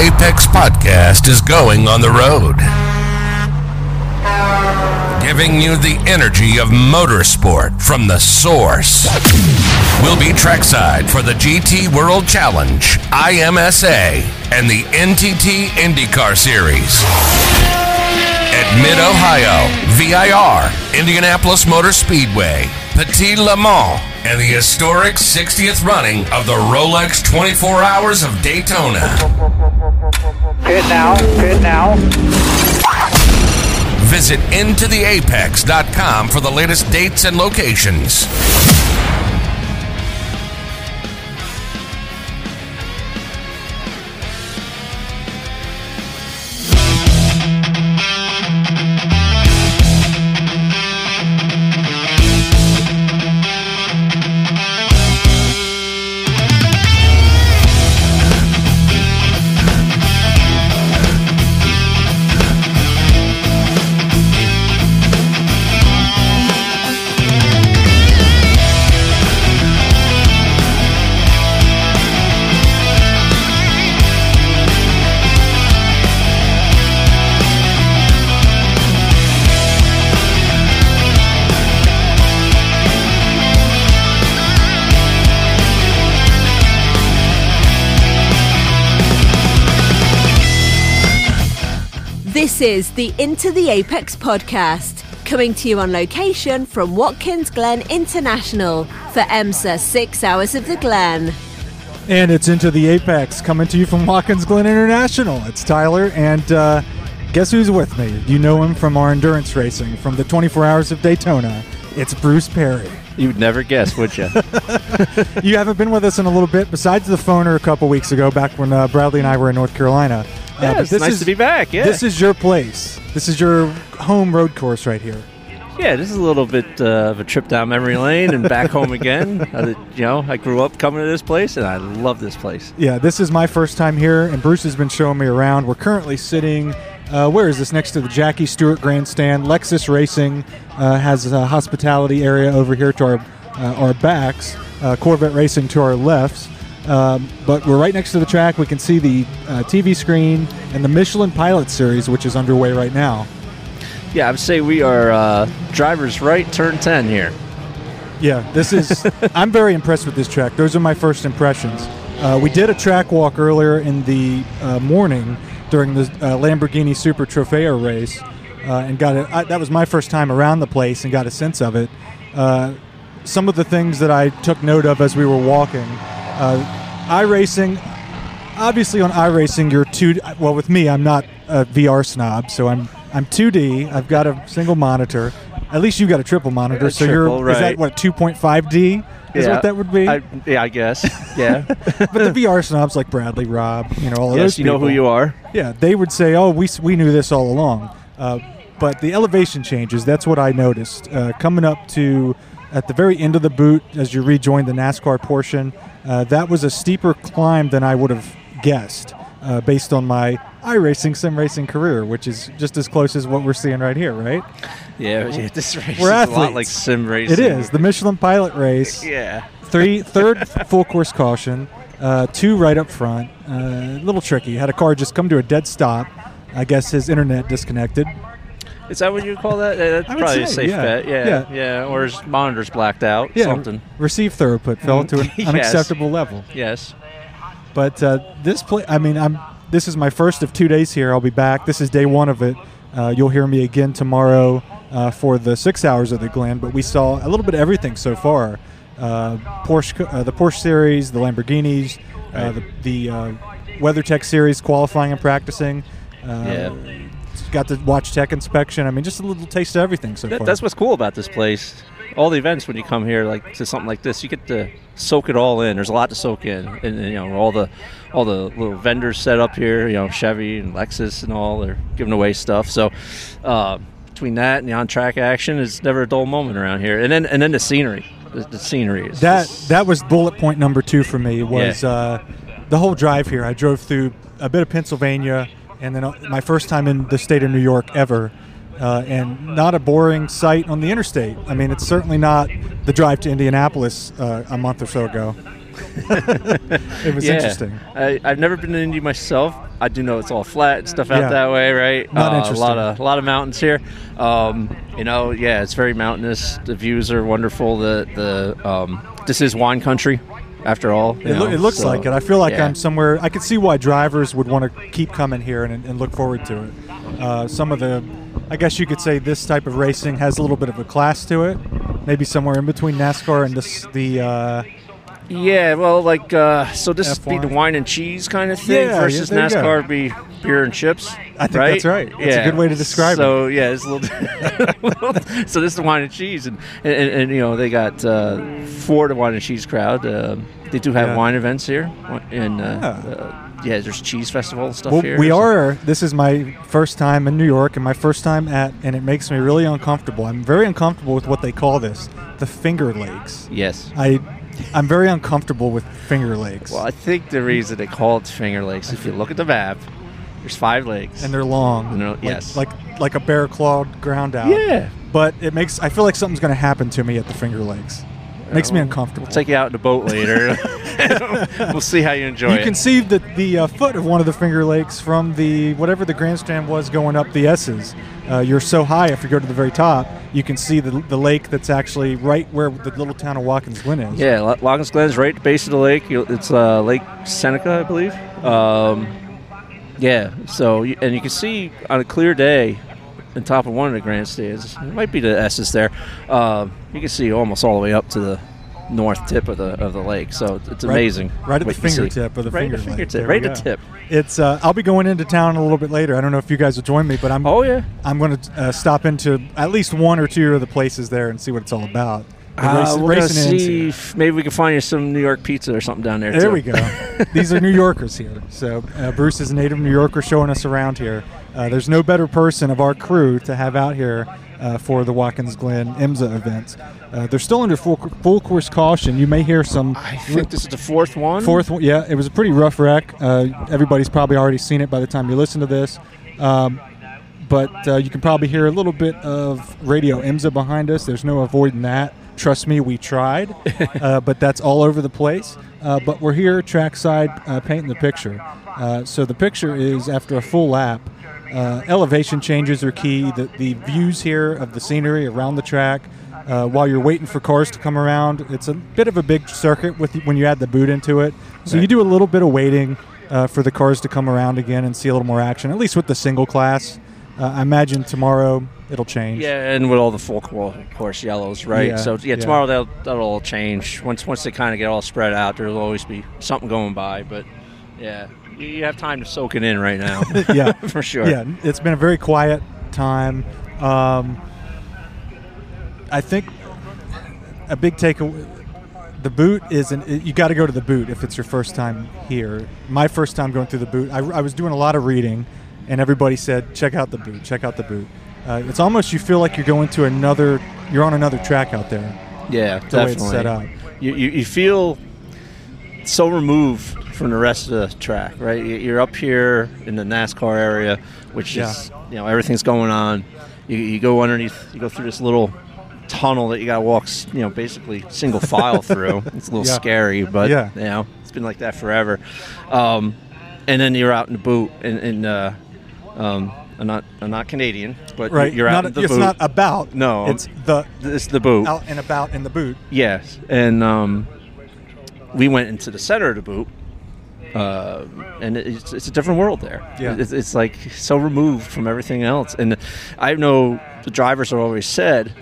Apex podcast is going on the road. Giving you the energy of motorsport from the source. We'll be trackside for the GT World Challenge, IMSA, and the NTT IndyCar Series. At Mid Ohio, VIR, Indianapolis Motor Speedway, Petit Le Mans, and the historic 60th running of the Rolex 24 Hours of Daytona. Pit now, pit now. Visit intotheapex.com for the latest dates and locations. This is the Into the Apex podcast, coming to you on location from Watkins Glen International for IMSA 6 Hours of the Glen. And it's Into the Apex, coming to you from Watkins Glen International. It's Tyler, and uh, guess who's with me? You know him from our endurance racing, from the 24 Hours of Daytona. It's Bruce Perry. You'd never guess, would you? You haven't been with us in a little bit, besides the phoner a couple weeks ago, back when uh, Bradley and I were in North Carolina. Yeah, it's nice to be back. Yeah, This is your place. This is your home road course right here. yeah. This is a little bit uh, of a trip down memory lane and back home again. Uh, you know, I grew up coming to this place, and I love this place. Yeah, this is my first time here, and Bruce has been showing me around. We're currently sitting. Uh, where is this? Next to the Jackie Stewart Grandstand. Lexus Racing uh, has a hospitality area over here to our uh, our backs. Uh, Corvette Racing to our lefts. Um, but we're right next to the track. We can see the uh, TV screen and the Michelin Pilot Series, which is underway right now. Yeah, I would say we are uh, drivers right, turn ten here. Yeah, this is. I'm very impressed with this track. Those are my first impressions. Uh, we did a track walk earlier in the uh, morning during the uh, Lamborghini Super Trofeo race, uh, and got a, I, that was my first time around the place and got a sense of it. Uh, some of the things that I took note of as we were walking, uh, iRacing. Obviously, on iRacing, you're two. Well, with me, I'm not a VR snob, so I'm I'm 2D. I've got a single monitor. At least you've got a triple monitor, A so triple, you're right. is that what 2.5D is yeah, what that would be? I, yeah, I guess. Yeah. but the VR snobs like Bradley, Rob, you know, all of yes, those you know who you are. Yeah, they would say, "Oh, we we knew this all along." Uh, but the elevation changes. That's what I noticed uh, coming up to at the very end of the boot as you rejoin the NASCAR portion. Uh, that was a steeper climb than I would have guessed uh, based on my iRacing sim racing career, which is just as close as what we're seeing right here, right? Yeah, yeah this race We're is a lot like sim racing. It is the Michelin Pilot race. Yeah. Three, third full course caution, uh, two right up front. Uh, a little tricky. Had a car just come to a dead stop. I guess his internet disconnected. Is that what you call that? That's I would probably a say, safe yeah. bet. Yeah, Yeah. yeah, Or his monitor's blacked out. Yeah, Something. receive throughput fell to an Yes. unacceptable level. Yes. But uh, this play, I mean, I'm. This is my first of two days here. I'll be back. This is day one of it. Uh, you'll hear me again tomorrow uh, for the six hours of the Glen. But we saw a little bit of everything so far. Uh, Porsche, uh, the Porsche series, the Lamborghinis, uh, the, the uh, WeatherTech series qualifying and practicing. Uh, Yeah. Got to watch tech inspection. I mean, just a little taste of everything so That, far. that's what's cool about this place. All the events when you come here, like to something like this, you get to soak it all in. There's a lot to soak in, and, and, you know all the all the little vendors set up here. You know Chevy and Lexus and all they're giving away stuff. So uh, between that and the on-track action, it's never a dull moment around here. And then and then the scenery, the, the scenery is that just- that was bullet point number two for me was Yeah. uh, the whole drive here. I drove through a bit of Pennsylvania, and then uh, my first time in the state of New York ever, uh, and not a boring sight on the interstate. I mean, it's certainly not the drive to Indianapolis uh, a month or so ago. it was yeah. interesting. I, I've never been to Indy myself, I do know it's all flat and stuff out Yeah. that way, right? Not Uh, a interesting. lot of a lot of mountains here. Um, you know, yeah, it's very mountainous. The views are wonderful. The the um, this is wine country, after all. It, know, it looks so, like it. I feel like yeah. I'm somewhere. I can see why drivers would want to keep coming here and, and look forward to it. Uh, some of the, I guess you could say, this type of racing has a little bit of a class to it. Maybe somewhere in between NASCAR and this the. Uh, Yeah, well, like uh, so this would be the wine and cheese kind of thing Yeah, yeah, versus you. NASCAR be beer and chips. I think right? that's right. That's a good way to describe so, it. So yeah, it's a little. so this is the wine and cheese, and and, and, and, you know they got uh, for the wine and cheese crowd. Um they do have Yeah. wine events here, and uh, Yeah. uh, yeah, there's cheese festival and stuff well, here. we so- are. This is my first time in New York and my first time at, and it makes me really uncomfortable. I'm very uncomfortable with what they call this, the finger legs. Yes. I, I'm very uncomfortable with finger legs, Well, I think the reason they call it finger legs, if you look at the map, there's five legs. and they're long. And they're- like, yes. like like a bear clawed ground out. yeah. but it makes I feel like something's going to happen to me at the finger legs. Makes me uncomfortable. We'll take you out in the boat later. we'll see how you enjoy it. you it. can see the the uh, foot of one of the finger lakes from the whatever the grandstand was going up the S's. Uh, you're so high if you go to the very top, you can see the, the lake that's actually right where the little town of Watkins Glen is. Yeah, Lo- Loggins Glen is right at the base of the lake. It's uh, Lake Seneca, I believe. Um, yeah, so and you can see on a clear day, on top of one of the grandstands, it might be the S's there. Um, you can see almost all the way up to the north tip of the of the lake. So it's amazing. Right at what the fingertip of the right finger at the fingertip, right at the tip. It's uh, I'll be going into town a little bit later. I don't know if you guys will join me, but I'm Oh yeah. I'm going to uh, stop into at least one or two of the places there and see what it's all about. Uh, race- we're gonna see if maybe we can find you some New York pizza or something down there. There too. we go. These are New Yorkers here. So uh, Bruce is a native New Yorker showing us around here. Uh, there's no better person of our crew to have out here uh, for the Watkins Glen IMSA events. Uh, they're still under full, full course caution. You may hear some I think this is the fourth one. fourth one. Yeah, it was a pretty rough wreck. Uh, everybody's probably already seen it by the time you listen to this. Um, but uh, you can probably hear a little bit of Radio IMSA behind us. There's no avoiding that. Trust me, we tried, uh, but that's all over the place. Uh, but we're here trackside uh, painting the picture. Uh, so the picture is after a full lap. Uh, elevation changes are key. The, the views here of the scenery around the track, uh, while you're waiting for cars to come around, it's a bit of a big circuit with when you add the boot into it. So you do a little bit of waiting uh, for the cars to come around again and see a little more action. At least with the single class. Uh, I imagine tomorrow it'll change. Yeah, and with all the full course yellows, right? Yeah, so yeah, yeah. tomorrow that'll that'll all change. Once once they kind of get all spread out, there'll always be something going by. But yeah, you, you have time to soak it in right now. yeah. for sure. Yeah, it's been a very quiet time. Um, I think a big takeaway. The boot is an. You got to go to the boot if it's your first time here. My first time going through the boot, I, I was doing a lot of reading, and everybody said, "Check out the boot. Check out the boot." Uh, it's almost you feel like you're going to another. You're on another track out there. yeah, The way definitely. it's set up. You, you you feel so removed from the rest of the track, right? You- You're up here in the NASCAR area, which is you know everything's going on. You, you go underneath, you go through this little tunnel that you got to walk, you know, basically single file through. It's a little Yeah. scary, but Yeah. you know, it's been like that forever. Um, and then you're out in the boot, and, and uh, um, I'm not I'm not Canadian, but Right. you're out not, in the it's boot. It's not about. No, It's the it's the boot. out and about in the boot. Yes, and um, we went into the center of the boot, uh, and it's, it's a different world there. Yeah. It's, it's like so removed from everything else. And I know the drivers have always said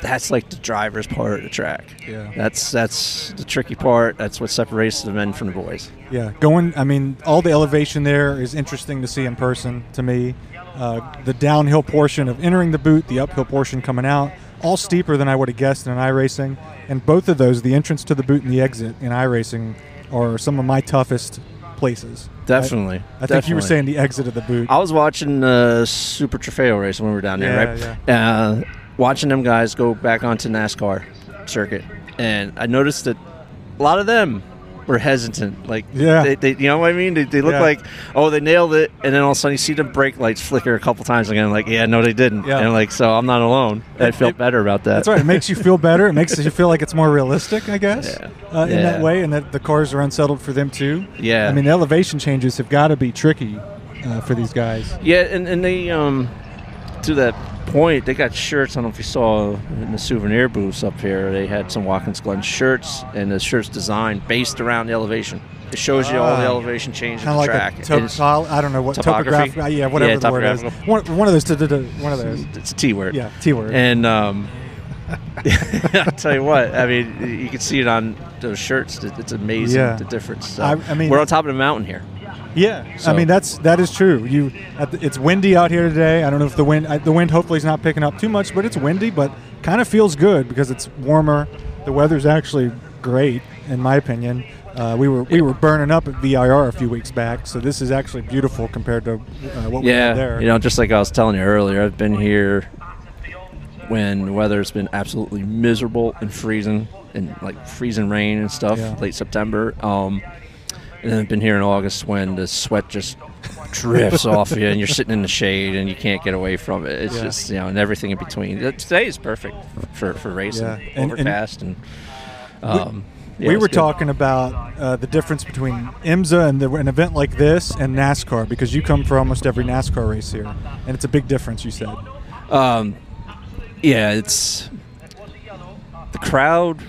that's like the driver's part of the track. Yeah. That's that's the tricky part. That's what separates the men from the boys. Yeah, going. I mean, all the elevation there is interesting to see in person to me. Uh, the downhill portion of entering the boot, the uphill portion coming out, all steeper than I would have guessed in iRacing. And both of those, the entrance to the boot and the exit in iRacing, are some of my toughest places. Definitely. I think you were saying the exit of the boot. I was watching the Super Trofeo race when we were down there, Yeah, right? Uh, watching them guys go back onto NASCAR circuit, and I noticed that a lot of them were hesitant. Like, Yeah. they, they, you know what I mean? They, they look Yeah. like, oh, they nailed it, and then all of a sudden you see the brake lights flicker a couple times again. Like, yeah, no, they didn't. Yeah. And like, so I'm not alone. I It- felt it- better about that. That's right. It makes you feel better. It makes you feel like it's more realistic, I guess, Yeah. uh, in that way, and that the cars are unsettled for them too. Yeah. I mean, the elevation changes have got to be tricky uh, for these guys. Yeah, and, and they um to that point, they got shirts. I don't know if you saw in the souvenir booths up here. They had some Watkins Glen shirts, and the shirts designed based around the elevation. It shows you all the Ah. elevation change of the like track. top, I don't know what Topography? topograph. uh, yeah, whatever Yeah, the word is. One, one of those. One of those. it's a T word. Yeah, T word. And um, I'll tell you what. I mean, you can see it on those shirts. It's amazing Yeah. the difference. So, I- I mean- we're on top of the mountain here. Yeah, So- I mean that's that is true. You, at the, it's windy out here today. I don't know if the wind the wind hopefully is not picking up too much, but it's windy, but kind of feels good because it's warmer. The weather's actually great, in my opinion. Uh, we were we were burning up at VIR a few weeks back, so this is actually beautiful compared to uh, what we Yeah, had there. you know, just like I was telling you earlier, I've been here when the weather's been absolutely miserable and freezing, and like freezing rain and stuff, Yeah. late September. Um, and I've been here in August when the sweat just drifts off you, and you're sitting in the shade and you can't get away from it. It's Yeah. just you know, and everything in between. Today is perfect for for racing, Yeah, and- and- overcast and. um, yeah, we were good. talking about uh, the difference between IMSA and the, an event like this and NASCAR because you come for almost every NASCAR race here, and it's a big difference. You said. Um, yeah, it's the crowd.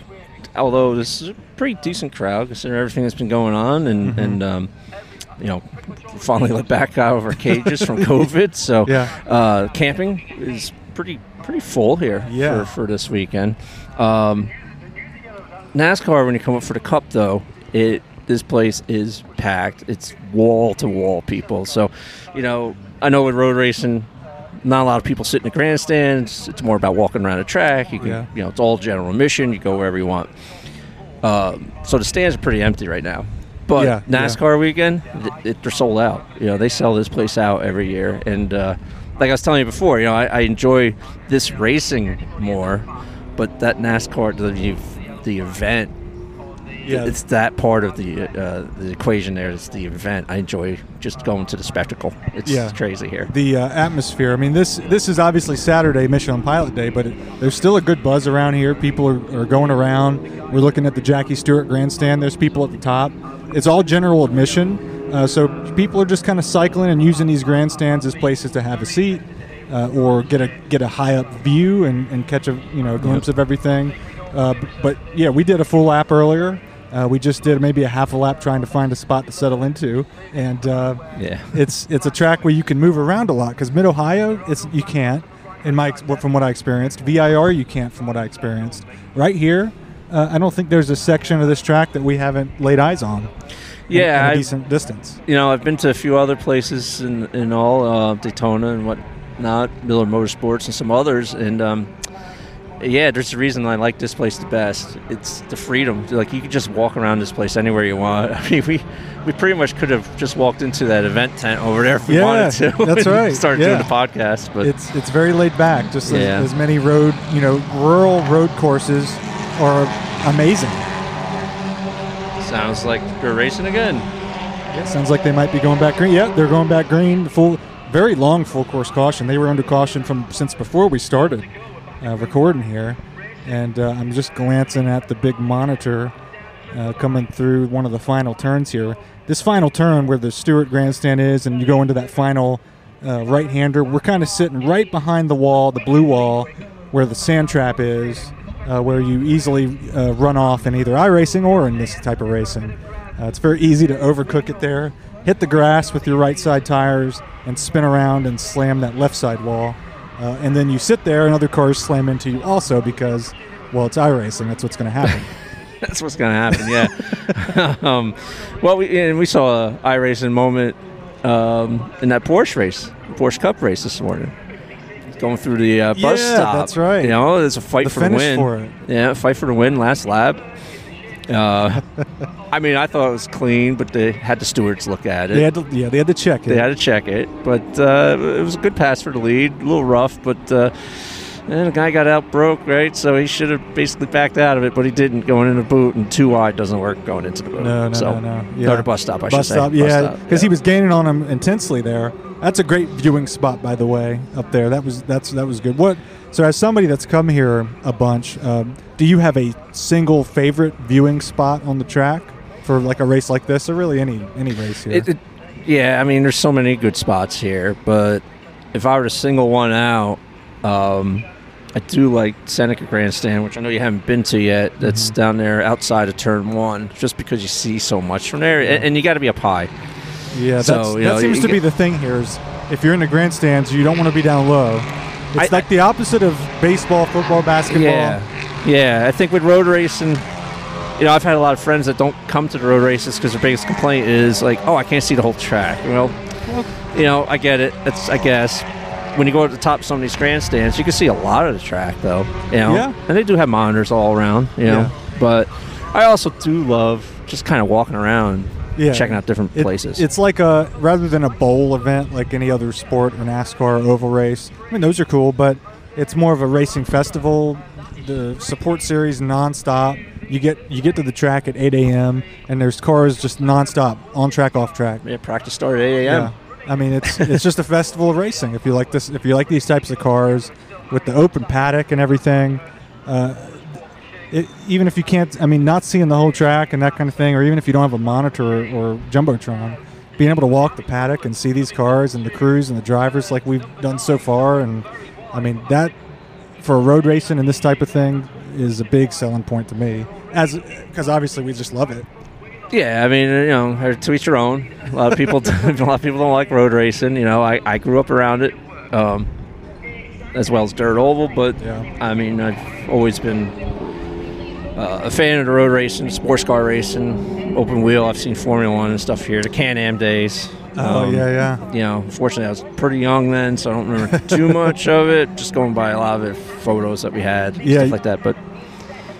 Although this is a pretty decent crowd considering everything that's been going on, and Mm-hmm. and um, you know, finally let back out of our cages from COVID. So Yeah. uh, camping is pretty pretty full here Yeah. for, for this weekend. Um, NASCAR, when you come up for the Cup, though, it this place is packed. It's wall to wall people. So, you know, I know with road racing, not a lot of people sit in the grandstands. It's more about walking around the track. You can, Yeah. you know, it's all general admission. You go wherever you want. Um, so the stands are pretty empty right now. But Yeah, yeah. NASCAR weekend, th- it, they're sold out. You know, they sell this place out every year, and uh, like I was telling you before, you know, I, I enjoy this racing more, but that NASCAR, the the event, Yeah. it's that part of the uh, the equation. There, it's the event. I enjoy just going to the spectacle. It's Yeah. crazy here. the uh, atmosphere. I mean, this this is obviously Saturday, Michelin Pilot Day, but it, there's still a good buzz around here. People are, are going around. We're looking at the Jackie Stewart Grandstand. There's people at the top. It's all general admission, uh, so people are just kind of cycling and using these grandstands as places to have a seat uh, or get a get a high up view and, and catch a you know glimpse of everything. Uh, but yeah, we did a full lap earlier. Uh, we just did maybe a half a lap trying to find a spot to settle into, and uh, Yeah. it's it's a track where you can move around a lot because Mid Ohio, it's you can't. In my from what I experienced, VIR you can't from what I experienced. Right here, uh, I don't think there's a section of this track that we haven't laid eyes on. Yeah, in a I- decent distance. you know, I've been to a few other places in, in all uh, Daytona and whatnot, Miller Motorsports and some others, and um, yeah, there's a reason I like this place the best. It's the freedom. Like you can just walk around this place anywhere you want. I mean, we we pretty much could have just walked into that event tent over there if we Yeah, wanted to. that's right, Start yeah. doing the podcast, but It's it's very laid back. Just as, Yeah. as many road, you know, rural road courses are amazing. sounds like they're racing again. Yeah, sounds like they might be going back green. Yeah, they're going back green. Full, very long full course caution. They were under caution from since before we started uh, recording here, and uh, I'm just glancing at the big monitor uh, coming through one of the final turns here. This final turn where the Stewart Grandstand is, and you go into that final uh, right-hander. We're kind of sitting right behind the wall, the blue wall, where the sand trap is. Uh, where you easily uh, run off in either iRacing or in this type of racing. It's very easy to overcook it there. Hit the grass with your right side tires and spin around and slam that left side wall. Uh, and then you sit there and other cars slam into you also because, well, it's iRacing. That's what's going to happen. That's what's going to happen. Yeah. um, well, we and we saw a iRacing moment um, in that Porsche race, Porsche Cup race this morning. Going through the uh, bus Yeah, stop. that's right. You know, there's a fight The for the finish win. for it. Yeah, fight for the win last lap. Uh, I mean, I thought it was clean, but they had the stewards look at it. they had to, yeah, they had to check it. They had to check it, but uh, it was a good pass for the lead. A little rough, but uh, and the guy got out broke, right? So he should have basically backed out of it, but he didn't. Going in the boot and two wide doesn't work going into the boot. No, no, so, no, no. Yeah. Or the bus stop, I bus should stop, say. Bus yeah, because he was gaining on him intensely there. That's a great viewing spot, by the way, up there. That was that's that was good. What? So, as somebody that's come here a bunch, um, do you have a single favorite viewing spot on the track for like a race like this, or really any any race here? It, it, Yeah, I mean, there's so many good spots here, but if I were to single one out, um, I do like Seneca Grandstand, which I know you haven't been to yet. That's Mm-hmm. down there outside of Turn One, just because you see so much from there, and, and you got to be up high. Yeah, So, you that know, seems you to be get- the thing here. Is if you're in the grandstands, you don't want to be down low. It's I- like the opposite of baseball, football, basketball. Yeah, yeah. I think with road racing, you know, I've had a lot of friends that don't come to the road races because their biggest complaint is like, "Oh, I can't see the whole track." Well, you know, I get it. It's I guess when you go to the top of some of these grandstands, you can see a lot of the track, though. You know, Yeah. and they do have monitors all around. You know, Yeah. but I also do love just kind of walking around, Yeah. checking out different It- places. It's like a rather than a bowl event like any other sport or NASCAR or oval race. I mean, those are cool, but it's more of a racing festival. The support series nonstop. You get you get to the track at 8 a.m. and there's cars just nonstop on track, off track. yeah, practice start at 8 a.m. Yeah. I mean, it's it's just a festival of racing. If you like this, if you like these types of cars with the open paddock and everything, uh, it, even if you can't, I mean, not seeing the whole track and that kind of thing, or even if you don't have a monitor or, or jumbotron, being able to walk the paddock and see these cars and the crews and the drivers like we've done so far, and I mean that for road racing and this type of thing is a big selling point to me. As because obviously we just love it. Yeah, I mean, you know, to each your own. A lot of people, a lot of people don't like road racing. You know, I, I grew up around it, um, as well as dirt oval. But Yeah. I mean, I've always been uh, a fan of the road racing, sports car racing, open wheel. I've seen Formula One and stuff here, the Can-Am days. Oh Um, yeah, yeah. You know, fortunately, I was pretty young then, so I don't remember too much of it. Just going by a lot of the photos that we had, Yeah, stuff like that. But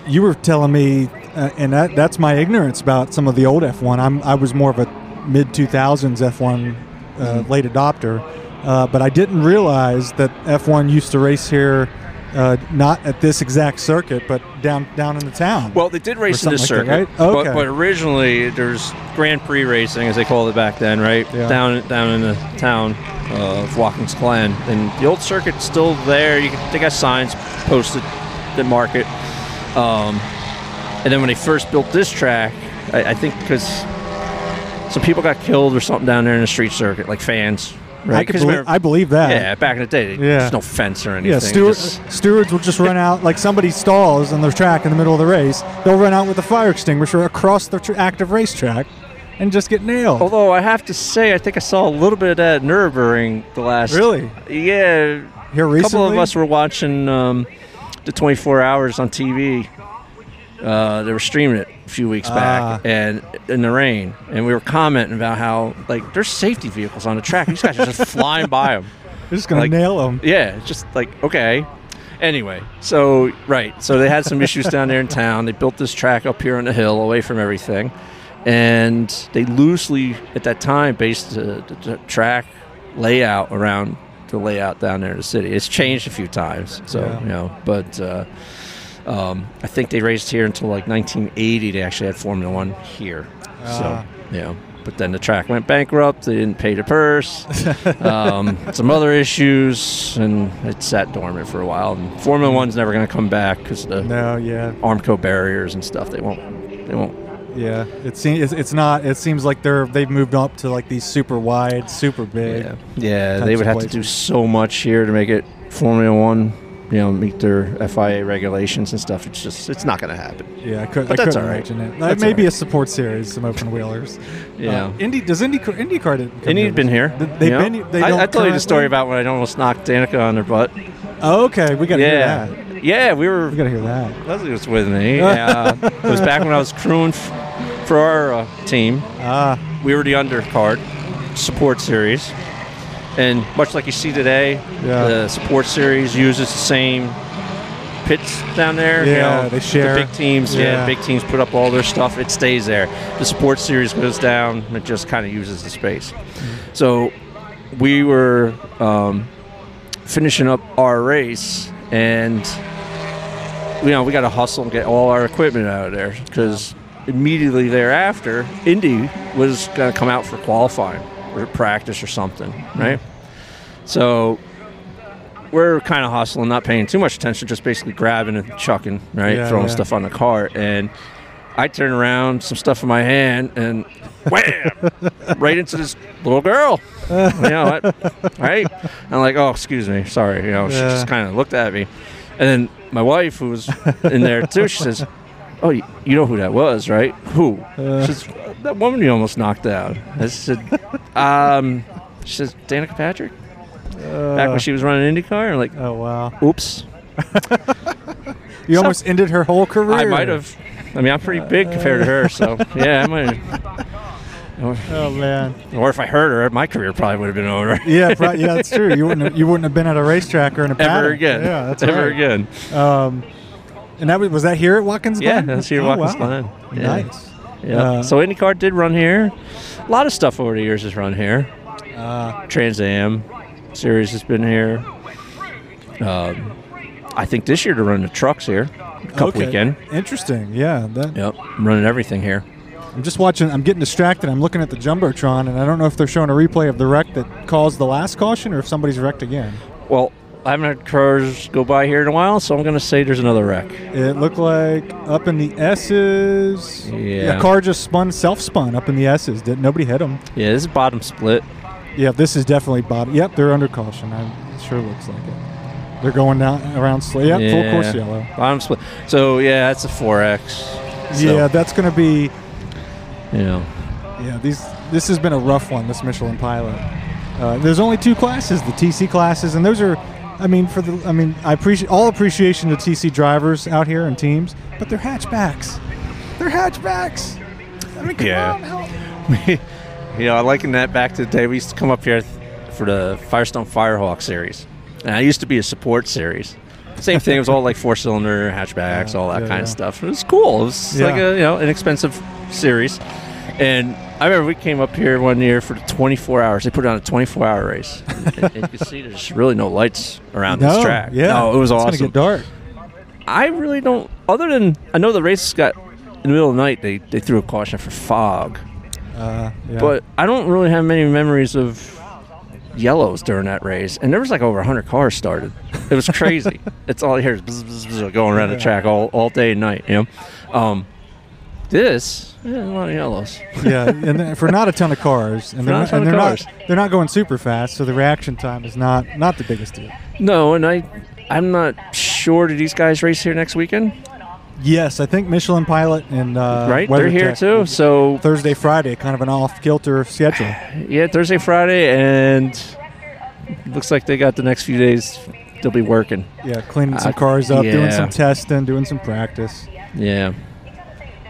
you were telling me, uh, and that, that's my ignorance about some of the old F1. I'm I was more of a mid 2000s F1 uh, late adopter, uh, but I didn't realize that F1 used to race here, uh, not at this exact circuit, but down down in the town. Well, they did race in this something circuit, that, right? Okay. but, but originally there's Grand Prix racing, as they called it back then, right? Yeah. Down down in the town of Watkins Glen, and the old circuit's still there. You can, they got signs posted that mark it. Um, and then when they first built this track, I, I think because some people got killed or something down there in the street circuit, like fans, right? I, believe, I believe that. yeah, back in the day, Yeah. there's no fence or anything. Yeah, steward, just- stewards will just run out like somebody stalls on the track in the middle of the race. They'll run out with a fire extinguisher across the tr- active racetrack and just get nailed. Although I have to say, I think I saw a little bit of that at Nürburgring the last. Really? Yeah. Here recently? A couple of us were watching um, the 24 hours on TV. Uh, they were streaming it a few weeks Ah. back, and in the rain, and we were commenting about how like there's safety vehicles on the track. These guys are just flying by them. They're just gonna like- nail them. Yeah, it's just like okay. Anyway, so right, so they had some issues down there in town. They built this track up here on the hill, away from everything, and they loosely at that time based the, the, the track layout around the layout down there in the city. It's changed a few times, so Yeah. you know, but. Uh, um, I think they raced here until like 1980. They actually had Formula One here. Ah. So, you know, but then the track went bankrupt. They didn't pay the purse. um, some other issues, and it sat dormant for a while. And Formula One's never going to come back because the No, yeah, Armco barriers and stuff. They won't. They won't. Yeah. It seems it's, it's not. It seems like they're they've moved up to like these super wide, super big. Yeah, yeah. They would have to do so much here to make it Formula One. You know, meet their FIA regulations and stuff. It's just, it's not going to happen. Yeah, I, could, But I that's couldn't all right. imagine it. That's It may all be right. a support series, some open wheelers. Yeah. Uh, Indy does Indy IndyCar didn't Indy's been here. Th- They've know? been. They I, I told you the story about when I almost knocked Danica on her butt. Oh, okay, we got to yeah, hear that. Yeah, we were. We got to hear that. Leslie was with me. uh, it was back when I was crewing f- for our uh, team. Ah, We were the undercard support series, and much like you see today, Yeah. the support series uses the same pits down there. you Yeah, know, they share. The big teams, yeah. Yeah. big teams put up all their stuff. It stays there. The support series goes down. It just kind of uses the space. So we were um, finishing up our race, and you know we got to hustle and get all our equipment out of there because immediately thereafter, Indy was going to come out for qualifying or practice or something, mm-hmm. right? So we're kind of hustling, not paying too much attention, just basically grabbing and chucking, right, Yeah, throwing yeah. stuff on the cart, and I turn around, some stuff in my hand, and wham, right into this little girl. you know, what? right? I'm like, oh, excuse me, sorry. You know, she Yeah. just kind of looked at me, and then my wife, who was in there too, she says, "Oh, you, you know who that was, right? Who?" she says, "That woman you almost knocked out." I said, "Um," she says, "Danica Patrick." Back when she was running IndyCar, and like, Oh wow! oops, You almost ended her whole career. I might have. I mean, I'm pretty big compared to her, so yeah, I might. Oh man. Or if I hurt her, my career probably would have been over. Yeah, yeah, that's true. You wouldn't have, you wouldn't have been at a racetrack or in a Ever paddock. again. Yeah, that's Ever right. again. Um, and that was, was that here at Watkins Yeah, Glen? that's here at Oh, Watkins wow. Glen. Yeah. Nice. Yeah. Uh, so IndyCar did run here. A lot of stuff over the years has run here. Uh, Trans Am series has been here. Um, I think this year to run the trucks here. Cup okay. weekend. Interesting. Yeah. That, Yep. Running everything here. I'm just watching. I'm getting distracted. I'm looking at the jumbotron, and I don't know if they're showing a replay of the wreck that caused the last caution, or if somebody's wrecked again. Well, I haven't had cars go by here in a while, so I'm going to say there's another wreck. It looked like up in the S's. Yeah. A car just spun, self-spun up in the S's. Did nobody hit them? Yeah, this is bottom split. Yeah, this is definitely bottom. Yep, they're under caution. I, it sure looks like it. They're going down around. Sl- yep, full course yellow. Bottom split. So yeah, that's a 4X. So, Yeah, that's going to be. Yeah. Yeah, these. This has been a rough one. This Michelin Pilot. Uh, there's only two classes, the TC classes, and those are. I mean, for the. I mean, I appreciate all appreciation to TC drivers out here and teams, but they're hatchbacks. They're hatchbacks. I mean, come Yeah. on, help. you know, I liken that back to the day we used to come up here for the Firestone Firehawk series. And I used to be a support series. Same thing. It was all like four cylinder hatchbacks, all that yeah, kind yeah. of stuff. It was cool. It was like a you know inexpensive series. And I remember we came up here one year for the 24 hours. They put on a 24 hour race. and, you can see there's really no lights around no, this track. Yeah, no, it was it's awesome. gonna get dark. I really don't. Other than I know the race got in the middle of the night. They they threw a caution for fog. Uh, yeah. But I don't really have many memories of yellows during that race. And there was like over 100 cars started. It was crazy. it's all you hear is bzz, bzz, bzz, going around the track all, all day and night, you know? Um, this, yeah, a lot of yellows. yeah, and for not a ton of cars, and they're, not a not, ton and they're cars. not they're not going super fast, so the reaction time is not not the biggest deal. No, and I, I'm not sure. Do these guys race here next weekend? Yes, I think Michelin Pilot and uh, right? They're here too. So, Thursday, Friday, kind of an off kilter schedule. yeah, Thursday, Friday, and looks like they got the next few days. They'll be working. Yeah, cleaning some Uh, cars up, doing yeah. some testing, doing some practice. Yeah.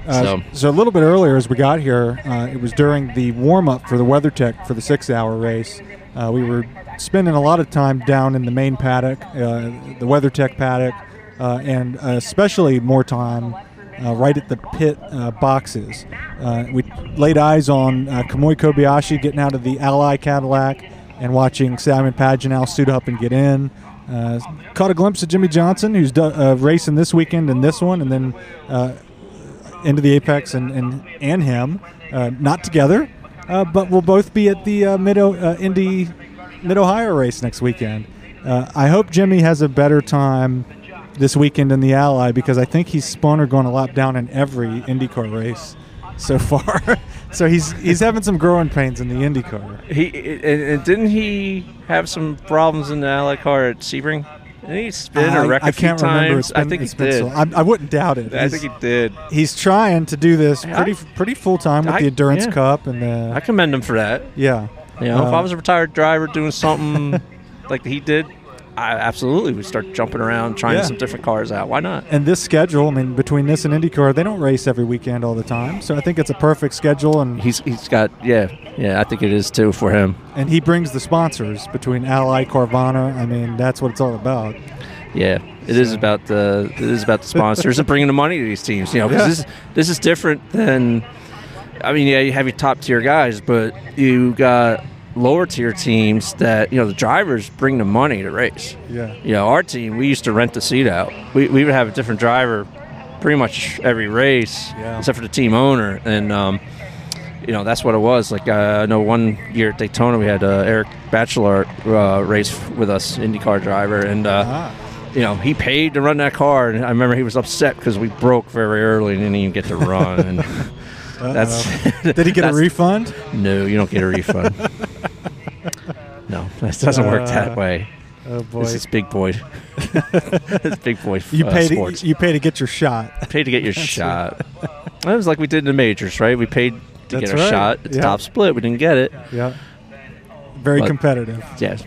Uh, So- so. a little bit earlier, as we got here, uh, it was during the warm up for the WeatherTech for the six-hour race. Uh, we were spending a lot of time down in the main paddock, uh, the WeatherTech paddock, uh, and especially more time uh, right at the pit uh, boxes. Uh, we laid eyes on uh, Kamui Kobayashi getting out of the Ally Cadillac and watching Simon Pagenaud suit up and get in. Uh, caught a glimpse of Jimmie Johnson, who's do- uh, racing this weekend and this one, and then into the apex and and, and him not together but we'll both be at the mid indy mid ohio race next weekend i hope jimmy has a better time this weekend in the ally because i think he's spun or going a lap down in every indycar race so far so he's he's having some growing pains in the indycar He and, and didn't he have some problems in the Ally car at Sebring? Didn't he spin or I, wreck a I few can't remember times? been, I think he did. so- I, I wouldn't doubt it I He's- think he did. he's trying to do this I- pretty pretty full time with the endurance yeah. cup and the I commend him for that. yeah You know, if Uh, I was a retired driver doing something like he did, I absolutely would start jumping around, trying Yeah. some different cars out. Why not? and this schedule, I mean, between this and IndyCar, they don't race every weekend all the time. So I think it's a perfect schedule, and He's he's got yeah yeah. I think it is too for him. and he brings the sponsors between Ally, Carvana. I mean, that's what it's all about. Yeah, it is about the it is about the sponsors and bringing the money to these teams. You know, 'cause Yeah. this this is different than. I mean, yeah, you have your top tier guys, but you got lower tier teams that you know the drivers bring the money to race. Yeah, You know, our team we used to rent the seat out. We we would have a different driver, pretty much every race, Yeah. except for the team owner, and um, you know that's what it was. Like uh, I know one year at Daytona we had uh, Eric Bachelart uh, race with us, IndyCar driver, and uh, Ah. you know, he paid to run that car, and I remember he was upset because we broke very early and didn't even get to run. And that's Did he get a refund? No, you don't get a refund. that doesn't work that Uh, way. Oh boy. This is big boy. it's big boy. you uh, pay sports. to, you pay to get your shot. pay to get your shot. It was like we did in the majors, right? We paid to That's get our right. shot. It's Yeah. top split. We didn't get it. Yeah. Very But- competitive. Yeah, that's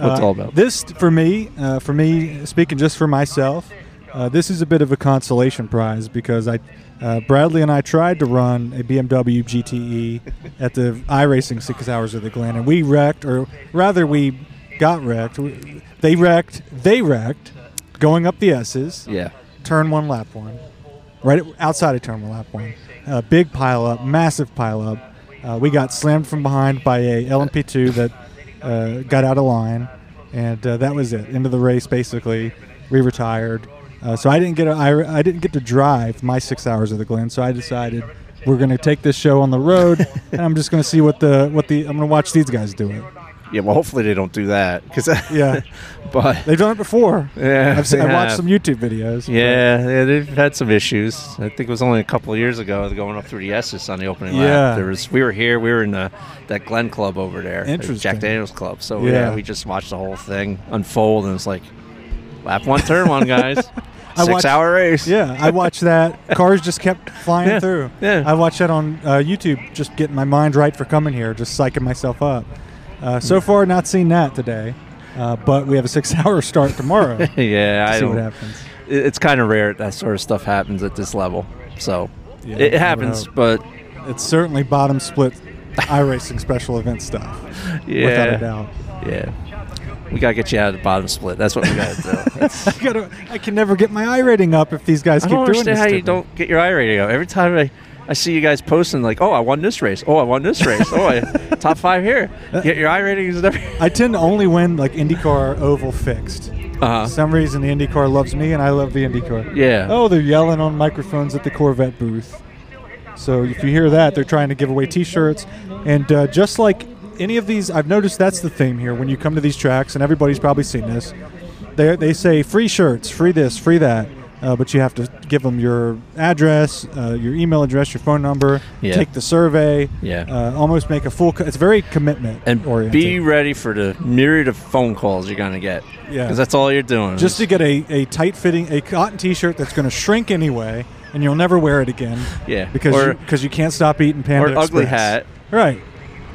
what it's Uh, all about. This, for me, uh, for me, speaking just for myself, uh, this is a bit of a consolation prize because I, uh, Bradley and I tried to run a BMW GTE at the iRacing Six Hours of the Glen, and we wrecked, or rather, we got wrecked. We- They wrecked. They wrecked, going up the S's. yeah. Turn one, lap one, right outside of turn one, lap one. Uh, big pile up, massive pile up. Uh, we got slammed from behind by a LMP2 that uh, got out of line, and uh, that was it. End of the race, basically. We retired. Uh, so I didn't get a, I, I didn't get to drive my six hours of the Glen. So I decided we're going to take this show on the road, and I'm just going to see what the what the I'm going to watch these guys do it. Yeah, well, hopefully they don't do that. Cause, Yeah, but they've done it before. yeah, I've, seen, I they watched some YouTube videos. but- Yeah, yeah, they've had some issues. I think it was only a couple of years ago going up through the S's on the opening Yeah. lap. There was we were here, we were in the that Glen Club over there, the Interesting. Jack Daniels Club. So Yeah. yeah. we just watched the whole thing unfold, and it's like lap one, turn one, guys. Six watched- hour race. Yeah, I watched that. Cars just kept flying Yeah, through. yeah. I watched that on uh, YouTube, just getting my mind right for coming here, just psyching myself up. Uh, so far, not seen that today, uh, but we have a six-hour start tomorrow. to yeah. I see what don't. happens. It's kind of rare that sort of stuff happens at this level. So Yeah, it happens, but It's certainly bottom split iRacing special event stuff, yeah, without a doubt. yeah. We gotta get you out of the bottom split. That's what we gotta do. I, gotta, I can never get my iRating up if these guys I keep don't doing understand this. how to you me. don't get your iRating up. Every time I, I see you guys posting like, oh, I won this race. Oh, I won this race. Oh, I top five here. Get your iRatings is never. I tend to only win like IndyCar oval fixed. Uh For some reason, the IndyCar loves me, and I love the IndyCar. Yeah. Oh, they're yelling on microphones at the Corvette booth. So if you hear that, they're trying to give away T-shirts, and uh, just like any of these, I've noticed that's the theme here. When you come to these tracks, and everybody's probably seen this, they they say free shirts, free this, free that. Uh, but you have to give them your address, uh, your email address, your phone number. Yeah. Take the survey. Yeah. Uh, almost make a full. Co- it's very commitment And oriented. be ready for the myriad of phone calls you're gonna get. Yeah. Because that's all you're doing. just to get a, a tight fitting a cotton T-shirt that's going to shrink anyway, and you'll never wear it again. Yeah. because Or- you, cause you can't stop eating Panda or ugly hat. Right.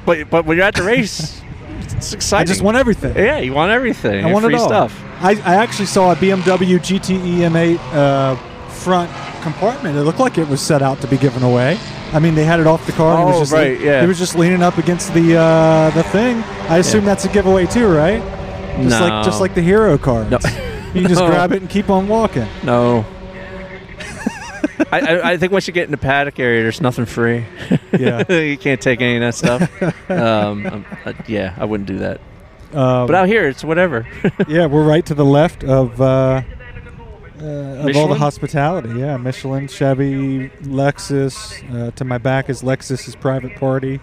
But but when you're at the race, it's exciting. I just want everything. Yeah, you want everything. I want free it all. stuff. I, I actually saw a BMW GTE M8 uh, front compartment. It looked like it was set out to be given away. I mean, they had it off the car. and it Oh, was just right, yeah. It was just leaning up against the uh, the thing. I assume that's a giveaway too, right? Just like just like the hero cards. No. You just No. grab it and keep on walking. No. I, I, I think once you get in the paddock area, there's nothing free. Yeah. you can't take any of that stuff. um, um, uh, yeah, I wouldn't do that. Um, But out here, it's whatever. yeah, we're right to the left of uh, uh, of all the hospitality. Yeah, Michelin, Chevy, Lexus. Uh, to my back is Lexus's private party.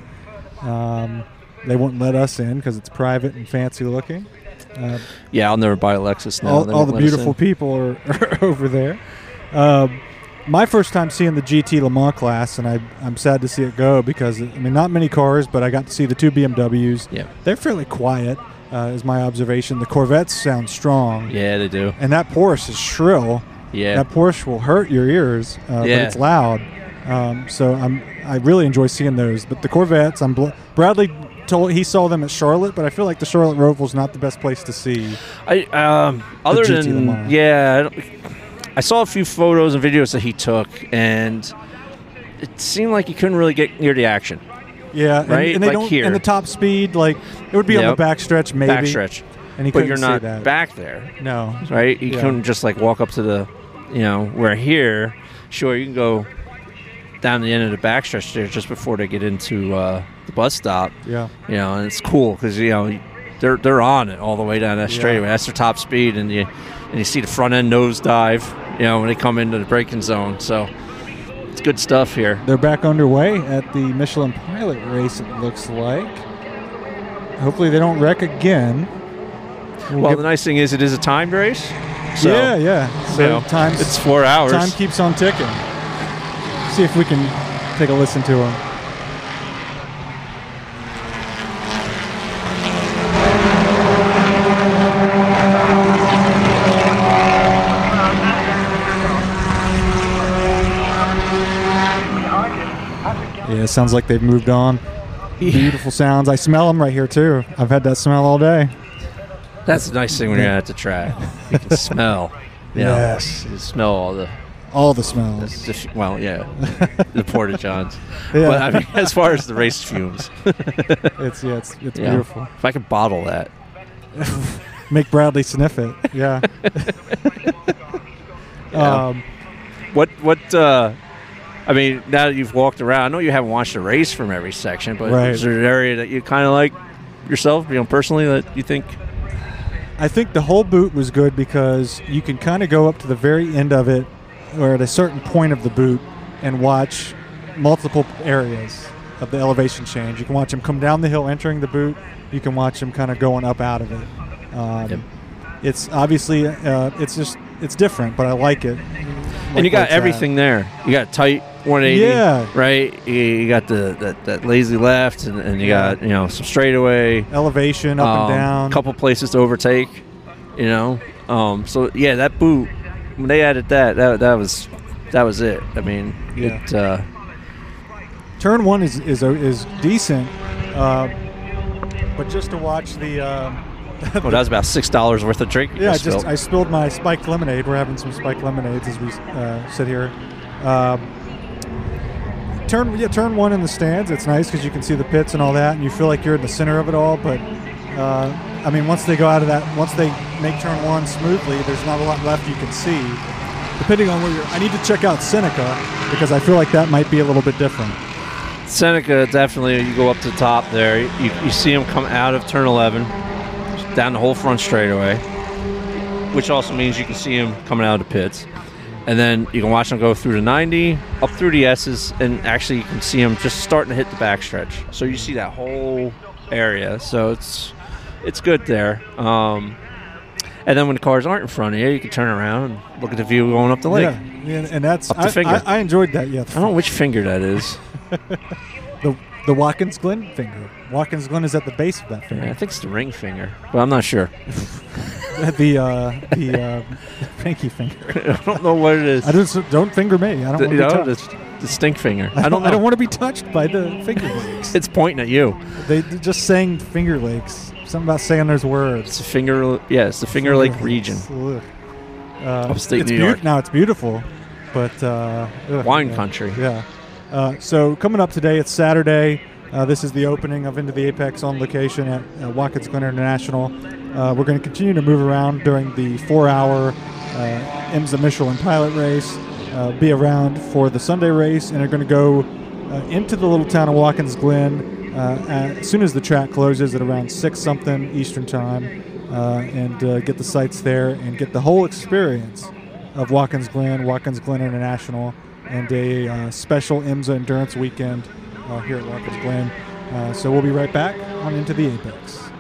Um, they won't let us in because it's private and fancy looking. Uh, yeah, I'll never buy a Lexus now. all all the beautiful people are, are over there. Um, my first time seeing the GT Le Mans class, and I, I'm sad to see it go because I mean not many cars, but I got to see the two BMWs. Yeah. They're fairly quiet, uh, is my observation. The Corvettes sound strong, Yeah, they do. and that Porsche is shrill. Yeah. That Porsche will hurt your ears, uh, but Yeah. it's loud. Um, so I'm I really enjoy seeing those. But the Corvettes, I'm bl- Bradley told he saw them at Charlotte, but I feel like the Charlotte Roval's not the best place to see. I um other GT than yeah, I, don't- I saw a few photos and videos that he took, and it seemed like he couldn't really get near the action. Yeah, and, Right, and they like don't. here. And the top speed, like it would be on Yep. the backstretch, maybe. Backstretch, and he but you're not that. back there, No, right? You Yeah. couldn't just like walk up to the, you know, we're here, sure you can go down the end of the backstretch there just before they get into uh, the bus stop. yeah, you know, and it's cool because you know they're they're on it all the way down that Yeah. straightaway. That's their top speed, and you and you see the front end nose dive, you know, when they come into the braking zone. So it's good stuff here. they're back underway at the Michelin Pilot race. It looks like. Hopefully, they don't wreck again. We'll Well, the nice thing is it is a timed race, So, yeah, yeah. So you know, time it's four hours. time keeps on ticking. See if we can take a listen to him. It sounds like they've moved on. Beautiful sounds. I smell them right here too. I've had that smell all day. That's a nice thing when you're at the track. You can smell. You know, Yes. you can smell all the, All the smells. the well, yeah, the porta johns. Yeah. But I mean, as far as the race fumes, It's yeah, it's it's yeah. beautiful. If I could bottle that, Make Bradley sniff it. Yeah. Yeah. Um, what what? uh I mean, now that you've walked around, I know you haven't watched a race from every section, but Right. is there an area that you kind of like yourself, you know, personally that you think? I think the whole boot was good because you can kind of go up to the very end of it, or at a certain point of the boot, and watch multiple areas of the elevation change. You can watch them come down the hill entering the boot. You can watch them kind of going up out of it. Um, Yep. It's obviously uh, it's just it's different, but I like it. and you got Like it's at. everything there. You got tight 180, Yeah. right? You, got the that, that lazy left, and, and you got you know some straightaway, elevation up um, and down. couple places to overtake. You know, um, so yeah, that boot when they added that, that that was that was it. I mean, Yeah. it. Uh, Turn one is is is decent, uh, but just to watch the. Um, well, that was about six dollars worth of drink. Yeah, I just just. I spilled my spiked lemonade. We're having some spiked lemonades as we uh, sit here. Um, turn yeah, turn one in the stands. It's nice because you can see the pits and all that, and you feel like you're in the center of it all. But uh, I mean, once they go out of that, once they make turn one smoothly, there's not a lot left you can see. Depending on where you're, I need to check out Seneca because I feel like that might be a little bit different. Seneca definitely. You go up to the top there. You, you see him come out of turn 11, down the whole front straightaway, which also means you can see him coming out of the pits. And then you can watch them go through the 90, up through the S's, and actually you can see them just starting to hit the backstretch. So you see that whole area. So it's it's good there. Um, and then when the cars aren't in front of you, you can turn around and look at the view going up the lake. Yeah, and, and that's I. I, I enjoyed that. Yeah, I don't know which finger that is. the the Watkins Glen finger. Watkins Glen is at the base of that finger. I think it's the ring finger, but I'm not sure. the uh, the uh, pinky finger. I don't know what it is. I just don't finger me. I don't The- want to know, be the, touched. the stink finger. I don't. I don't want to be touched by the finger lakes. it's pointing at you. they just saying finger lakes. Something about saying those words. It's the finger. Yeah, it's the Finger Lake region. Uh, Upstate New York. Now it's beautiful, but uh, ugh, Wine yeah. country. Yeah. Uh, so coming up today, it's Saturday. Uh, this is the opening of Into the Apex on location at uh, Watkins Glen International. Uh, we're going to continue to move around during the four-hour uh, IMSA Michelin pilot race. Uh, be around for the Sunday race, and are going to go uh, into the little town of Watkins Glen uh, as soon as the track closes at around six something Eastern time, and get the sights there and get the whole experience of Watkins Glen, Watkins Glen International, and a uh, special IMSA endurance weekend uh, here at Watkins Glen. Uh, so we'll be right back on Into the Apex.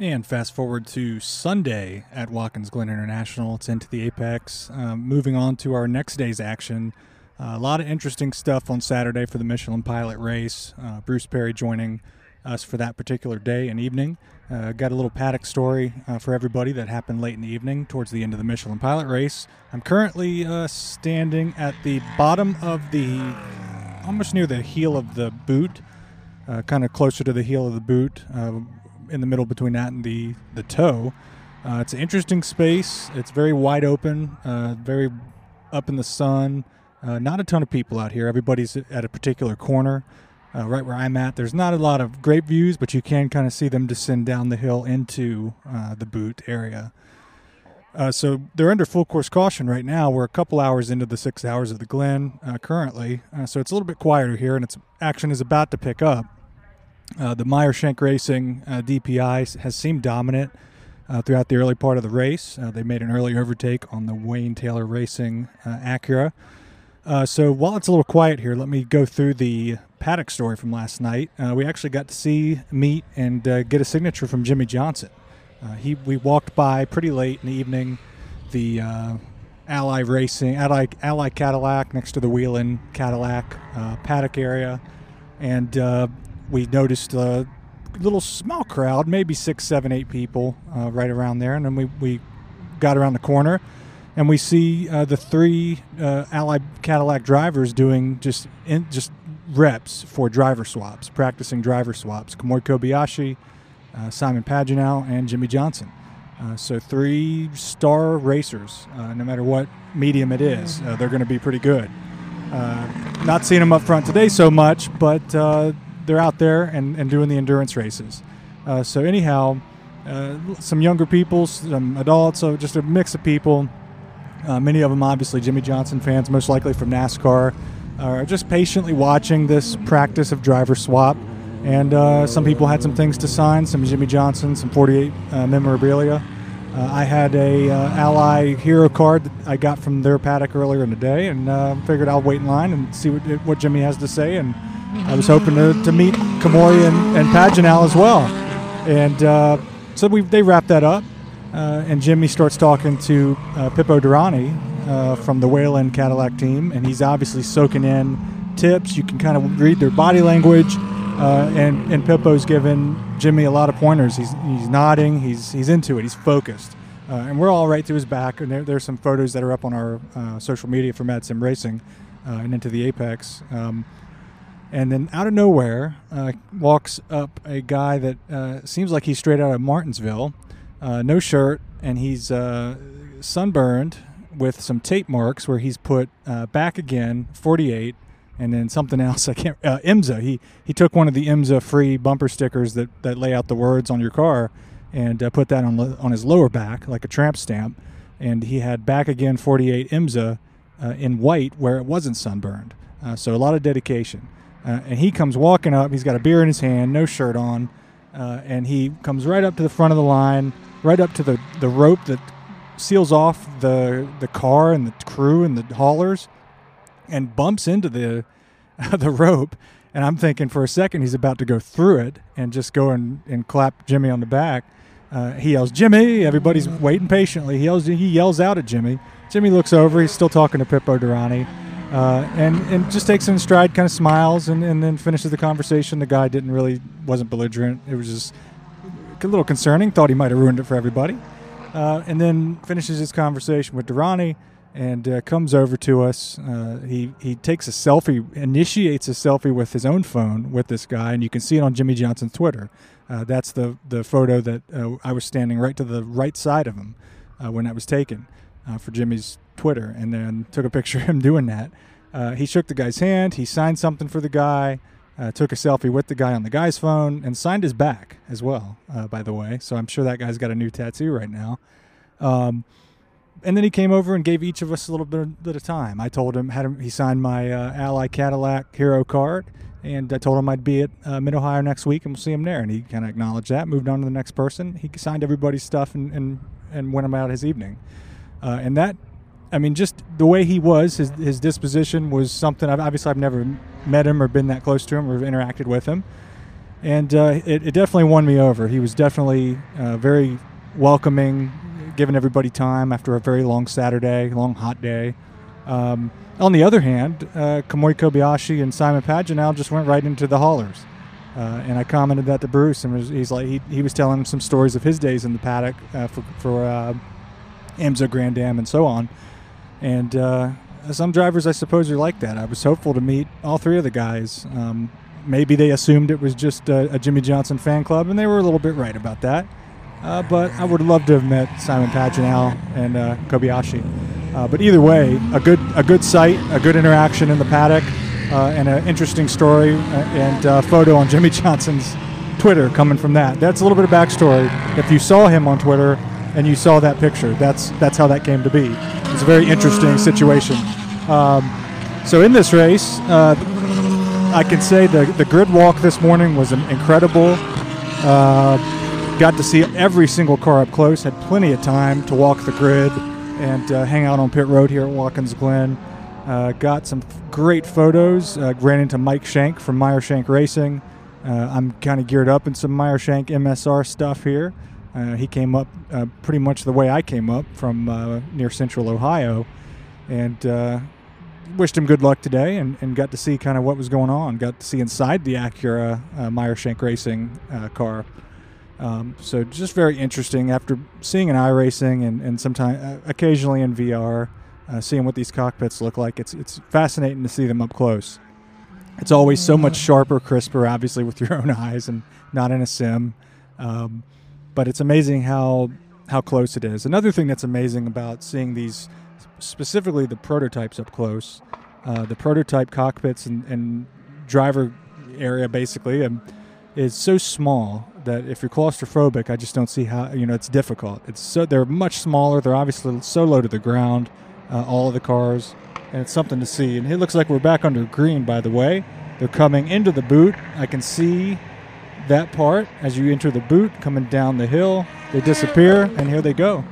And fast forward to Sunday at Watkins Glen International. It's into the Apex. Um, moving on to our next day's action. Uh, a lot of interesting stuff on Saturday for the Michelin Pilot race. Uh, Bruce Perry joining us for that particular day and evening. Uh, got a little paddock story uh, for everybody that happened late in the evening towards the end of the Michelin Pilot race. I'm currently uh, standing at the bottom of the, almost near the heel of the boot uh, kind of closer to the heel of the boot, uh, in the middle between that and the the toe. Uh, it's an interesting space. It's very wide open, uh, very up in the sun. Uh, not a ton of people out here. Everybody's at a particular corner. Uh, right where I'm at, there's not a lot of great views, but you can kind of see them descend down the hill into uh, the boot area. Uh, so they're under full course caution right now. We're a couple hours into the six hours of the Glen currently, so it's a little bit quieter here, and its action is about to pick up. Uh, the Meyer Shank Racing uh, DPI has seemed dominant uh, throughout the early part of the race. they made an early overtake on the Wayne Taylor Racing Acura. so while it's a little quiet here, let me go through the paddock story from last night. we actually got to see, meet, and get a signature from Jimmie Johnson. Uh, he we walked by pretty late in the evening the uh, Ally Racing Ally, Ally Cadillac next to the Whelen Cadillac uh, paddock area, and uh, we noticed a little small crowd, maybe six, seven, eight people uh, right around there, and then we we got around the corner. And we see uh, the three allied Cadillac drivers doing just in, just reps for driver swaps, practicing driver swaps. Kamui Kobayashi, uh, Simon Pagenaud, and Jimmie Johnson. Uh, so three star racers, uh, no matter what medium it is, uh, they're going to be pretty good. Uh, not seeing them up front today so much, but uh, they're out there and, and doing the endurance races. so anyhow, some younger people, some adults, so just a mix of people. many of them, obviously, Jimmie Johnson fans, most likely from NASCAR, are just patiently watching this practice of driver swap. And uh, some people had some things to sign, some Jimmie Johnson, some 48 uh, memorabilia. Uh, I had a uh, Ally Hero card that I got from their paddock earlier in the day, and uh, figured I'll wait in line and see what, what Jimmie has to say. And I was hoping to, to meet Kamui and, and Pagenaud as well. And uh, so we they wrapped that up, and Jimmie starts talking to Pipo Derani from the Whelen Cadillac team, and he's obviously soaking in tips. You can kind of read their body language. Uh, and and Pipo's given Jimmie a lot of pointers. He's he's nodding. He's he's into it. He's focused. Uh, and we're all right to his back. And there, there's some photos that are up on our uh, social media for Mad Sim Racing uh, and into the Apex. Um, and then out of nowhere uh, walks up a guy that uh, seems like he's straight out of Martinsville, no shirt, and he's sunburned with some tape marks where he's put back again 48 and then something else I can't uh, IMSA. He he took one of the IMSA free bumper stickers that, that lay out the words on your car, and uh, put that on on his lower back like a tramp stamp, and he had back again 48 IMSA uh, in white where it wasn't sunburned. Uh, so a lot of dedication. Uh, and he comes walking up. He's got a beer in his hand, no shirt on, uh, and he comes right up to the front of the line, right up to the, the rope that seals off the the car and the crew and the haulers and bumps into the the rope. And I'm thinking for a second he's about to go through it and just go and, and clap Jimmie on the back. Uh, he yells, "Jimmie!" Everybody's waiting patiently. He yells, he yells out at Jimmie. Jimmie looks over. He's still talking to Pipo Derani. Uh, and, and just takes it in stride, kind of smiles, and, and then finishes the conversation. The guy didn't really, wasn't belligerent. It was just a little concerning. Thought he might have ruined it for everybody. Uh, and then finishes his conversation with Derani and uh, comes over to us. Uh, he he takes a selfie, initiates a selfie with his own phone with this guy, and you can see it on Jimmie Johnson's Twitter. Uh, that's the the photo that uh, I was standing right to the right side of him when that was taken for Jimmie's Twitter, and then took a picture of him doing that. he shook the guy's hand. He signed something for the guy. took a selfie with the guy on the guy's phone and signed his back as well. by the way, so I'm sure that guy's got a new tattoo right now. Um, and then he came over and gave each of us a little bit, bit of time. I told him, had him, he signed my uh, Ally Cadillac Hero card, and I told him I'd be at uh, Mid Ohio next week, and we'll see him there. And he kind of acknowledged that, moved on to the next person. He signed everybody's stuff and and, and went about his evening. Uh, and that, I mean, just the way he was, his his disposition was something. I've, obviously, I've never met him or been that close to him or interacted with him, and uh, it, it, definitely won me over. He was definitely uh, very welcoming, giving everybody time after a very long Saturday, long hot day. Um, on the other hand, uh, Kamui Kobayashi and Simon Pagenaud just went right into the haulers. Uh, and I commented that to Bruce, and was, he's like, he, he was telling some stories of his days in the paddock uh, for, for uh, Grand Am and so on. And uh, some drivers, I suppose, are like that. I was hopeful to meet all three of the guys. Um, maybe they assumed it was just a, a, Jimmie Johnson fan club, and they were a little bit right about that. Uh, but I would love to have met Simon Pagenaud and uh, Kobayashi. Uh, but either way, a good a good sight, a good interaction in the paddock, uh, and an interesting story uh, and photo on Jimmie Johnson's Twitter coming from that. That's a little bit of backstory. If you saw him on Twitter and you saw that picture, that's that's how that came to be. It's a very interesting situation. Um, so in this race, uh, I can say the the grid walk this morning was incredible. Uh, got to see every single car up close. Had plenty of time to walk the grid and uh, hang out on pit road here at Watkins Glen. Uh, got some great photos. Uh, ran into Mike Shank from Meyer Shank Racing. Uh, I'm kind of geared up in some Meyer Shank MSR stuff here. Uh, he came up uh, pretty much the way I came up from uh, near central Ohio, and uh, wished him good luck today and, and got to see kind of what was going on. Got to see inside the Acura uh, Meyer Shank Racing car. Um, so just very interesting after seeing an iRacing and, and sometimes occasionally in VR, seeing what these cockpits look like. It's, it's fascinating to see them up close. It's always so much sharper, crisper, obviously with your own eyes and not in a sim. Um, but it's amazing how how close it is. Another thing that's amazing about seeing these, specifically the prototypes up close, uh, the prototype cockpits and, and driver area basically, um, is so small that if you're claustrophobic, I just don't see how you know it's difficult. It's so they're much smaller. They're obviously so low to the ground, uh, all of the cars and it's something to see. And it looks like we're back under green, by the way. They're coming into the boot. I can see that part as you enter the boot coming down the hill. They disappear, and here they go.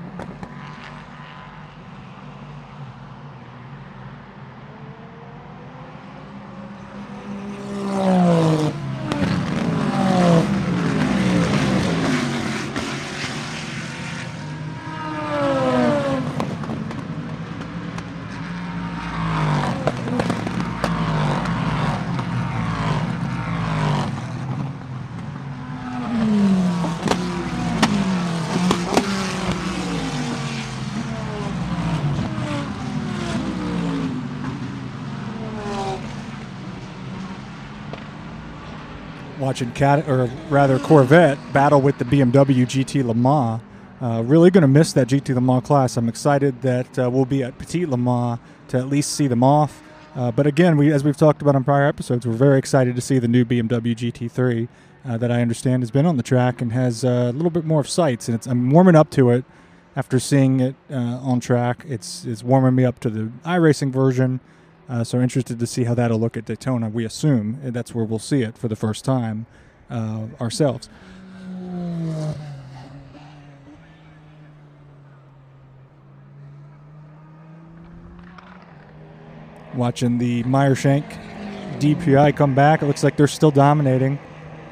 Cat or rather Corvette battle with the BMW GT Le Mans. Uh, really going to miss that GT Le Mans class. I'm excited that uh, we'll be at Petit Le Mans to at least see them off. Uh, but again, we, as we've talked about on prior episodes, we're very excited to see the new BMW GT3 uh, that I understand has been on the track and has uh, a little bit more of sights. And I'm warming up to it after seeing it uh, on track. It's, it's warming me up to the iRacing version. Uh, so interested to see how that'll look at Daytona. We assume that's where we'll see it for the first time uh, ourselves. Watching the Meyer Shank DPI come back, it looks like they're still dominating.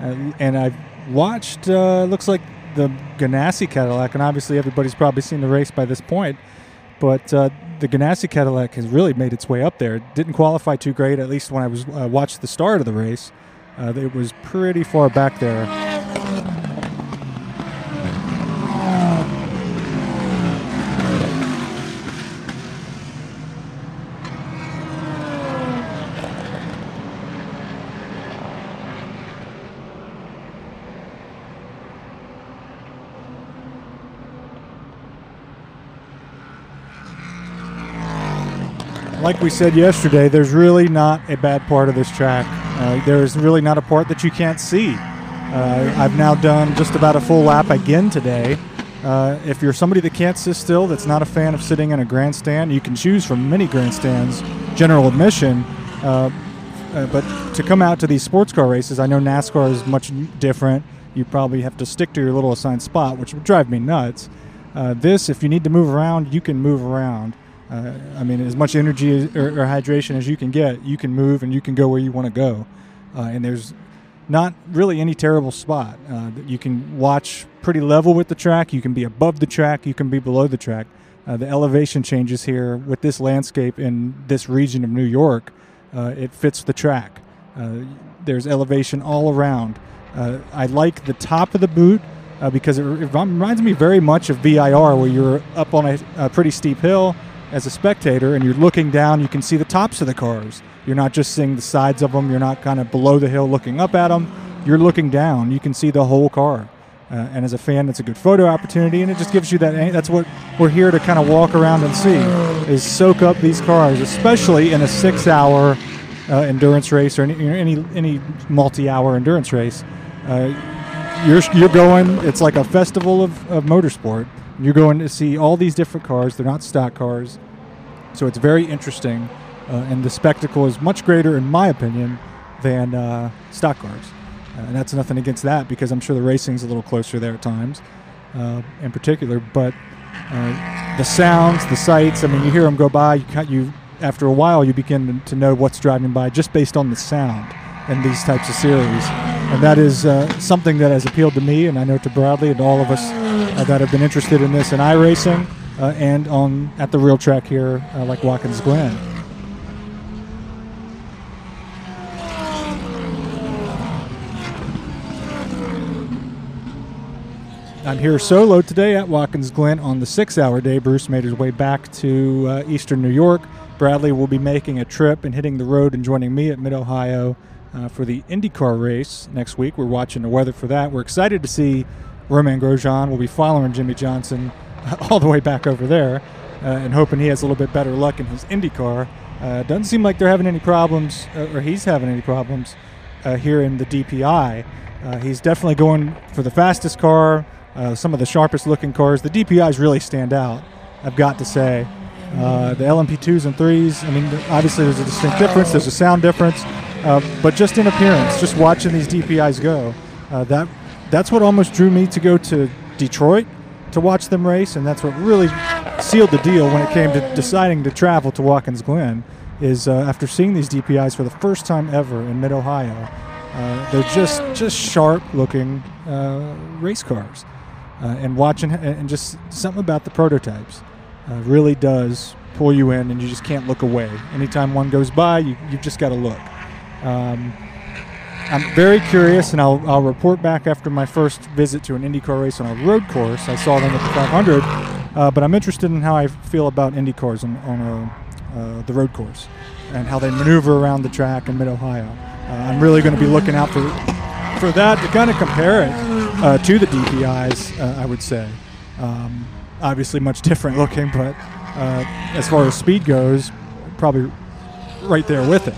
Uh, and I've watched, uh, looks like the Ganassi Cadillac, and obviously everybody's probably seen the race by this point. But uh, the Ganassi Cadillac has really made its way up there. Didn't qualify too great, at least when I was uh, watched the start of the race. Uh, it was pretty far back there. Like we said yesterday, there's really not a bad part of this track. Uh, there's really not a part that you can't see. Uh, I've now done just about a full lap again today. Uh, if you're somebody that can't sit still, that's not a fan of sitting in a grandstand, you can choose from many grandstands, general admission. Uh, uh, but to come out to these sports car races, I know NASCAR is much different. You probably have to stick to your little assigned spot, which would drive me nuts. Uh, this, if you need to move around, you can move around. Uh, I mean, as much energy as, or, or, hydration as you can get, you can move and you can go where you want to go. Uh, and there's not really any terrible spot. Uh, you can watch pretty level with the track. You can be above the track. You can be below the track. Uh, the elevation changes here with this landscape in this region of New York. Uh, it fits the track. Uh, there's elevation all around. I like the top of the boot because it, it, reminds me very much of VIR, where you're up on a, a pretty steep hill as a spectator and you're looking down, you can see the tops of the cars. You're not just seeing the sides of them. You're not kind of below the hill looking up at them. You're looking down. You can see the whole car. Uh, and as a fan, it's a good photo opportunity, and it just gives you that. That's what we're here to kind of walk around and see, is soak up these cars, especially in a six-hour uh, endurance race or any any, any multi-hour endurance race. Uh, you're you're going. It's like a festival of, of motorsport. You're going to see all these different cars. They're not stock cars, so it's very interesting, uh, and the spectacle is much greater, in my opinion, than uh, stock cars. Uh, and that's nothing against that because I'm sure the racing's a little closer there at times, uh, in particular. But uh, the sounds, the sights. I mean, you hear them go by. You, you after a while, you begin to know what's driving by just based on the sound in these types of series, and that is uh, something that has appealed to me, and I know to Bradley and all of us uh, that have been interested in this in iRacing uh, and on at the real track here, uh, like Watkins Glen. I'm here solo today at Watkins Glen on the six hour day. Bruce made his way back to uh, eastern New York. Bradley will be making a trip and hitting the road and joining me at Mid Ohio uh, for the IndyCar race next week. We're watching the weather for that. We're excited to see Romain Grosjean. We'll be following Jimmie Johnson all the way back over there uh, and hoping he has a little bit better luck in his IndyCar. Uh, doesn't seem like they're having any problems, uh, or he's having any problems uh, here in the DPI. Uh, he's definitely going for the fastest car, uh, some of the sharpest looking cars. The DPIs really stand out, I've got to say. The LMP2s and 3s, I mean, obviously there's a distinct difference, there's a sound difference, but just in appearance, just watching these DPIs go, that that's what almost drew me to go to Detroit to watch them race, and that's what really sealed the deal when it came to deciding to travel to Watkins Glen. Is uh, after seeing these DPIs for the first time ever in Mid Ohio, uh, they're just just sharp looking uh, race cars, uh, and watching and just something about the prototypes uh, really does pull you in, and you just can't look away. Anytime one goes by, you you've just got to look. Um, I'm very curious, and I'll, I'll report back after my first visit to an IndyCar race on a road course. I saw them at the 500, uh, but I'm interested in how I feel about IndyCars on, on a, uh, the road course and how they maneuver around the track in Mid Ohio. Uh, I'm really going to be looking out for for that to kind of compare it uh, to the DPIs. Uh, I would say, um, obviously much different looking, but uh, as far as speed goes, probably right there with it.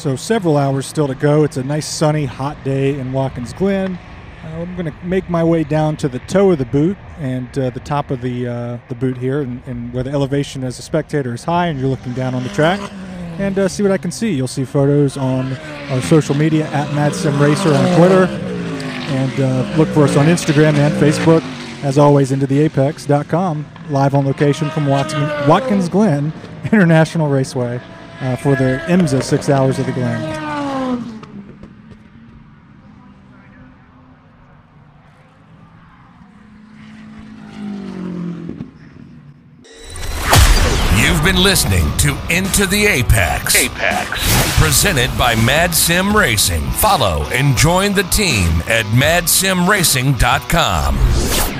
So several hours still to go. It's a nice sunny, hot day in Watkins Glen. Uh, I'm going to make my way down to the toe of the boot and uh, the top of the uh, the boot here, and, and where the elevation as a spectator is high, and you're looking down on the track, and uh, see what I can see. You'll see photos on our social media at MadSimRacer on Twitter, and uh, look for us on Instagram and Facebook. As always, into the apex.com, live on location from Watkins, Watkins Glen International Raceway uh, for the IMSA Six Hours of the Glen. You've been listening to Into the Apex. Apex. Presented by Mad Sim Racing. Follow and join the team at madsimracing.com.